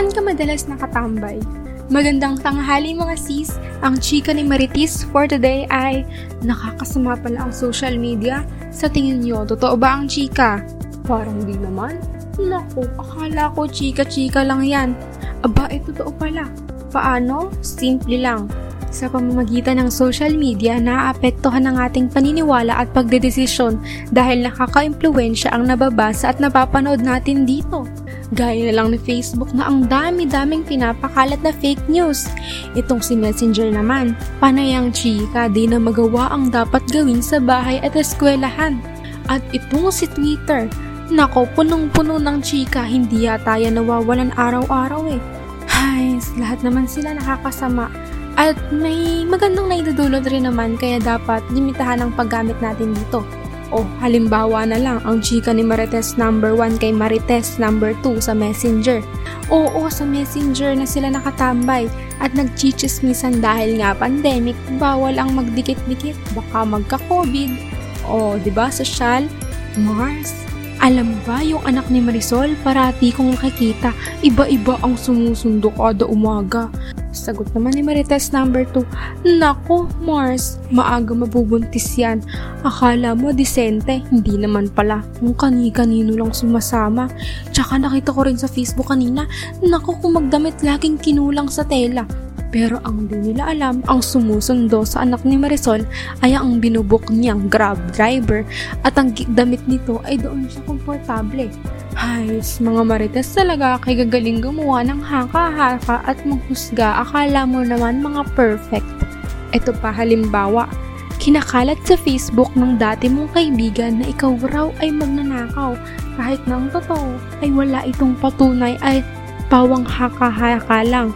Saan ka madalas nakatambay? Magandang tanghali mga sis! Ang chika ni Maritis for today ay nakakasama pala ang social media. Sa tingin nyo, totoo ba ang chika? Parang di naman. Naku, akala ko chika-chika lang yan. Aba, eh totoo pala. Paano? Simple lang. Sa pamamagitan ng social media, naaapektuhan ang ating paniniwala at pagdedesisyon dahil nakaka-impluensya ang nababasa at napapanood natin dito. Gaya na lang ni Facebook na ang dami-daming pinapakalat na fake news. Itong si Messenger naman, panayang chika di na magawa ang dapat gawin sa bahay at eskwelahan. At itong si Twitter, nako punong-puno ng chika, hindi yata yan nawawalan araw-araw eh. Hay, lahat naman sila nakakasama at may magandang naidudulot rin naman kaya dapat limitahan ang paggamit natin dito. O halimbawa na lang ang chika ni Marites number 1 kay Marites number 2 sa Messenger. Oo, sa Messenger na sila nakatambay at nagchichismisan dahil nga pandemic, bawal ang magdikit-dikit, baka magka-COVID. O, di ba, social? Mars, alam ba yung anak ni Marisol parati kong nakikita, iba-iba ang sumusundo kada umaga. Sagot naman ni Marites number 2, Nako, Mars, maaga mabubuntis yan. Akala mo disente, hindi naman pala. Kung kani-kanino lang sumasama. Tsaka nakita ko rin sa Facebook kanina, nako kung magdamit laging kinulang sa tela. Pero ang di nila alam, ang sumusundo sa anak ni Marisol ay ang binubok niyang grab driver at ang damit nito ay doon siya komportable. Hay, mga marites talaga kay gagaling gumawa ng haka-haka at manghusga akala mo naman mga perfect. Ito pa halimbawa, kinakalat sa Facebook ng dati mong kaibigan na ikaw raw ay magnanakaw kahit na ang totoo ay wala itong patunay ay pawang haka-haka lang.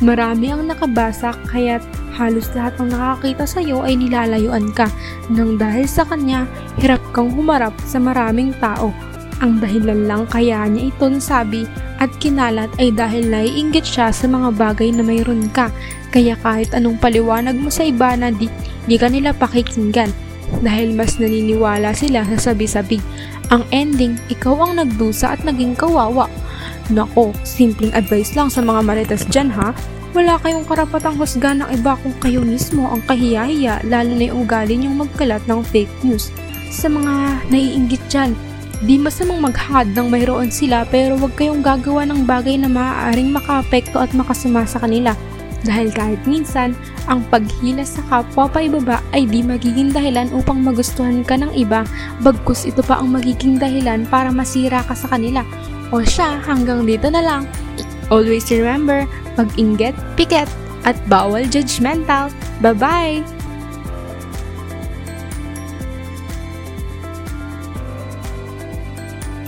Marami ang nakabasa kaya't halos lahat ng nakakita sa iyo ay nilalayuan ka nang dahil sa kanya hirap kang humarap sa maraming tao. Ang dahilan lang kaya niya ito nasabi at kinalat ay dahil naiinggit siya sa mga bagay na mayroon ka kaya kahit anong paliwanag mo sa iba na di, di ka nila pakikinggan dahil mas naniniwala sila sa sabi-sabi. Ang ending, ikaw ang nagdusa at naging kawawa. Nako, simpleng advice lang sa mga maritas dyan ha. Wala kayong karapatang husga ng iba kung kayo mismo ang kahiyahiya lalo na yung ugali niyong magkalat ng fake news. Sa mga naiinggit dyan, di masamang maghahad ng mayroon sila pero huwag kayong gagawa ng bagay na maaaring makaapekto at makasama sa kanila. Dahil kahit minsan, ang paghila sa kapwa pa ibaba ay di magiging dahilan upang magustuhan ka ng iba, bagkus ito pa ang magiging dahilan para masira ka sa kanila. O siya, hanggang dito na lang. Always remember, pag-inggit, piket, at bawal judgmental. Bye-bye!